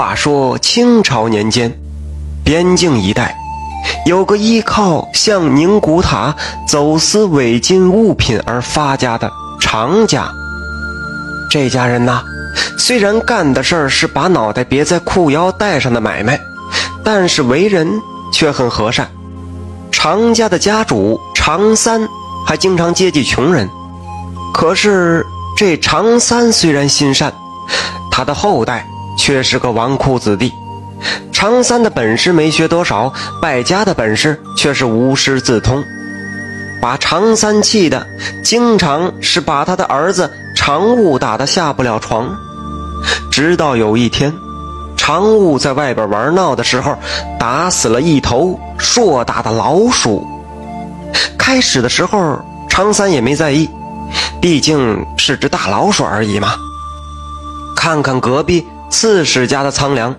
话说清朝年间，边境一带有个依靠向宁古塔走私伪金物品而发家的常家。这家人呐，虽然干的事儿是把脑袋别在裤腰带上的买卖，但是为人却很和善。常家的家主常三还经常接济穷人。可是这常三虽然心善，他的后代。却是个纨绔子弟，常三的本事没学多少，败家的本事却是无师自通，把常三气的，经常是把他的儿子常务打得下不了床。直到有一天，常务在外边玩闹的时候，打死了一头硕大的老鼠。开始的时候，常三也没在意，毕竟是只大老鼠而已嘛。看看隔壁。刺史家的仓粮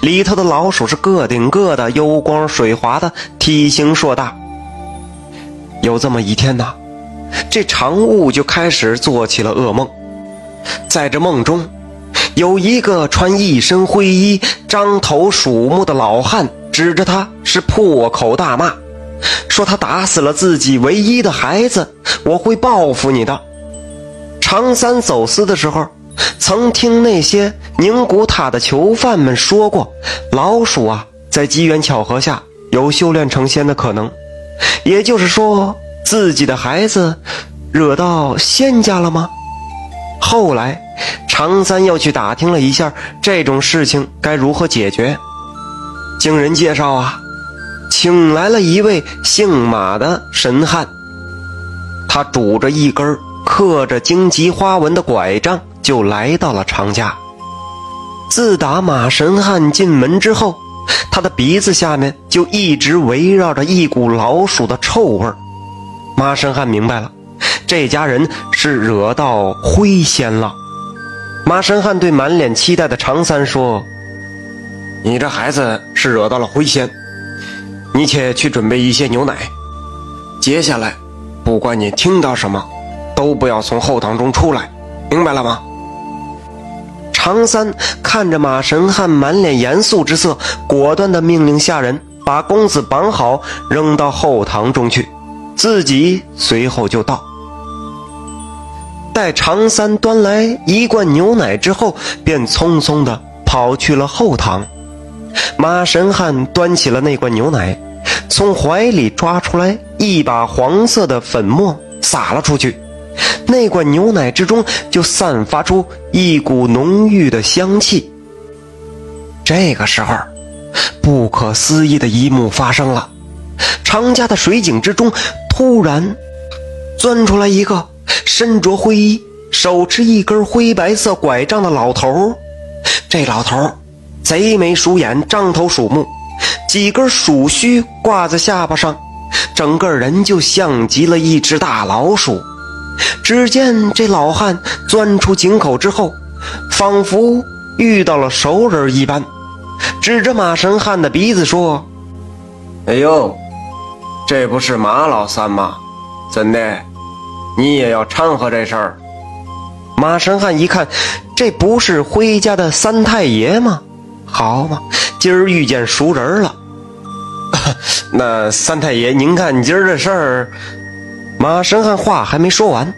里头的老鼠是个顶个的油光水滑的，体型硕大。有这么一天呐，这常务就开始做起了噩梦。在这梦中，有一个穿一身灰衣、张头鼠目的老汉指着他是破口大骂，说他打死了自己唯一的孩子，我会报复你的。常三走私的时候。曾听那些宁古塔的囚犯们说过，老鼠啊，在机缘巧合下有修炼成仙的可能。也就是说，自己的孩子惹到仙家了吗？后来，常三又去打听了一下这种事情该如何解决。经人介绍啊，请来了一位姓马的神汉，他拄着一根刻着荆棘花纹的拐杖。就来到了常家。自打马神汉进门之后，他的鼻子下面就一直围绕着一股老鼠的臭味儿马神汉明白了，这家人是惹到灰仙了。马神汉对满脸期待的常三说：“你这孩子是惹到了灰仙，你且去准备一些牛奶。接下来，不管你听到什么，都不要从后堂中出来，明白了吗？”常三看着马神汉满脸严肃之色，果断地命令下人把公子绑好，扔到后堂中去，自己随后就到。待常三端来一罐牛奶之后，便匆匆地跑去了后堂。马神汉端起了那罐牛奶，从怀里抓出来一把黄色的粉末，撒了出去。那罐牛奶之中就散发出一股浓郁的香气。这个时候，不可思议的一幕发生了：常家的水井之中突然钻出来一个身着灰衣、手持一根灰白色拐杖的老头。这老头贼眉鼠眼、张头鼠目，几根鼠须挂在下巴上，整个人就像极了一只大老鼠。只见这老汉钻出井口之后，仿佛遇到了熟人一般，指着马神汉的鼻子说：“哎呦，这不是马老三吗？怎的，你也要掺和这事儿？”马神汉一看，这不是辉家的三太爷吗？好嘛，今儿遇见熟人了。那三太爷，您看今儿这事儿。马神汉话还没说完，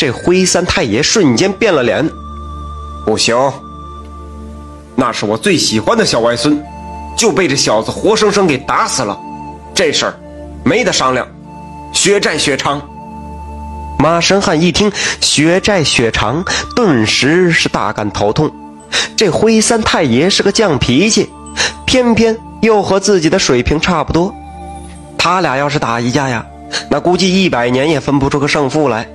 这灰三太爷瞬间变了脸。不行，那是我最喜欢的小外孙，就被这小子活生生给打死了。这事儿没得商量，血债血偿。马神汉一听血债血偿，顿时是大感头痛。这灰三太爷是个犟脾气，偏偏又和自己的水平差不多，他俩要是打一架呀。那估计一百年也分不出个胜负来，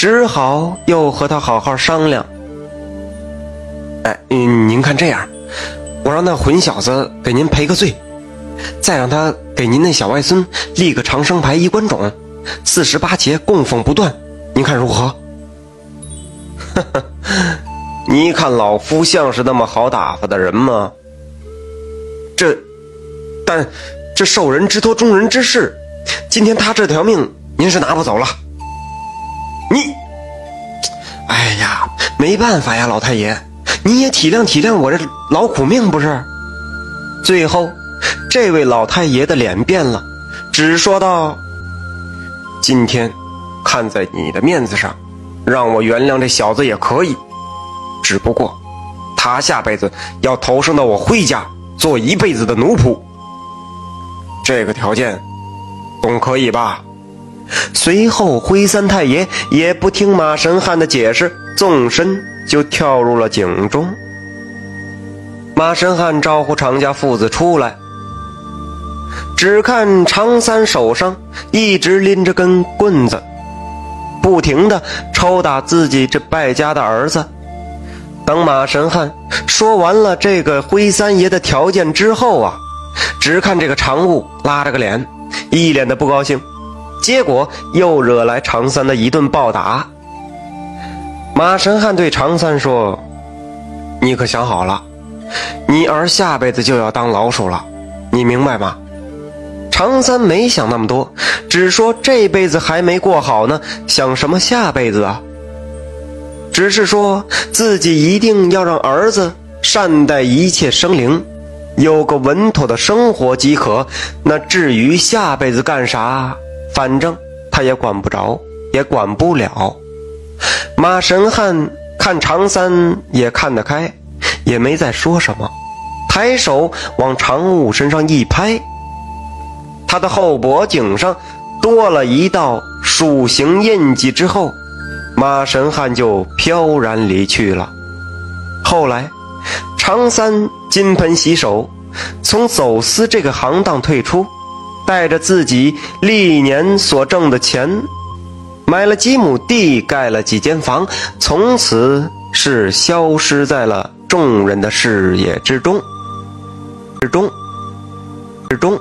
只好又和他好好商量。哎，您看这样，我让那混小子给您赔个罪，再让他给您那小外孙立个长生牌衣冠冢，四十八节供奉不断，您看如何？呵呵，你看老夫像是那么好打发的人吗？这，但这受人之托，忠人之事。今天他这条命您是拿不走了。你，哎呀，没办法呀，老太爷，你也体谅体谅我这劳苦命不是？最后，这位老太爷的脸变了，只说道：“今天，看在你的面子上，让我原谅这小子也可以。只不过，他下辈子要投生到我辉家，做一辈子的奴仆。这个条件，总可以吧？”随后，灰三太爷也不听马神汉的解释，纵身就跳入了井中。马神汉招呼常家父子出来，只看常三手上一直拎着根棍子，不停的抽打自己这败家的儿子。等马神汉说完了这个灰三爷的条件之后啊，只看这个常务拉着个脸，一脸的不高兴。结果又惹来常三的一顿暴打。马神汉对常三说：“你可想好了，你儿下辈子就要当老鼠了，你明白吗？”常三没想那么多，只说这辈子还没过好呢，想什么下辈子啊？只是说自己一定要让儿子善待一切生灵，有个稳妥的生活即可。那至于下辈子干啥？反正他也管不着，也管不了。马神汉看常三也看得开，也没再说什么，抬手往常务身上一拍，他的后脖颈上多了一道鼠形印记。之后，马神汉就飘然离去了。后来，常三金盆洗手，从走私这个行当退出。带着自己历年所挣的钱，买了几亩地，盖了几间房，从此是消失在了众人的视野之中，之中，之中。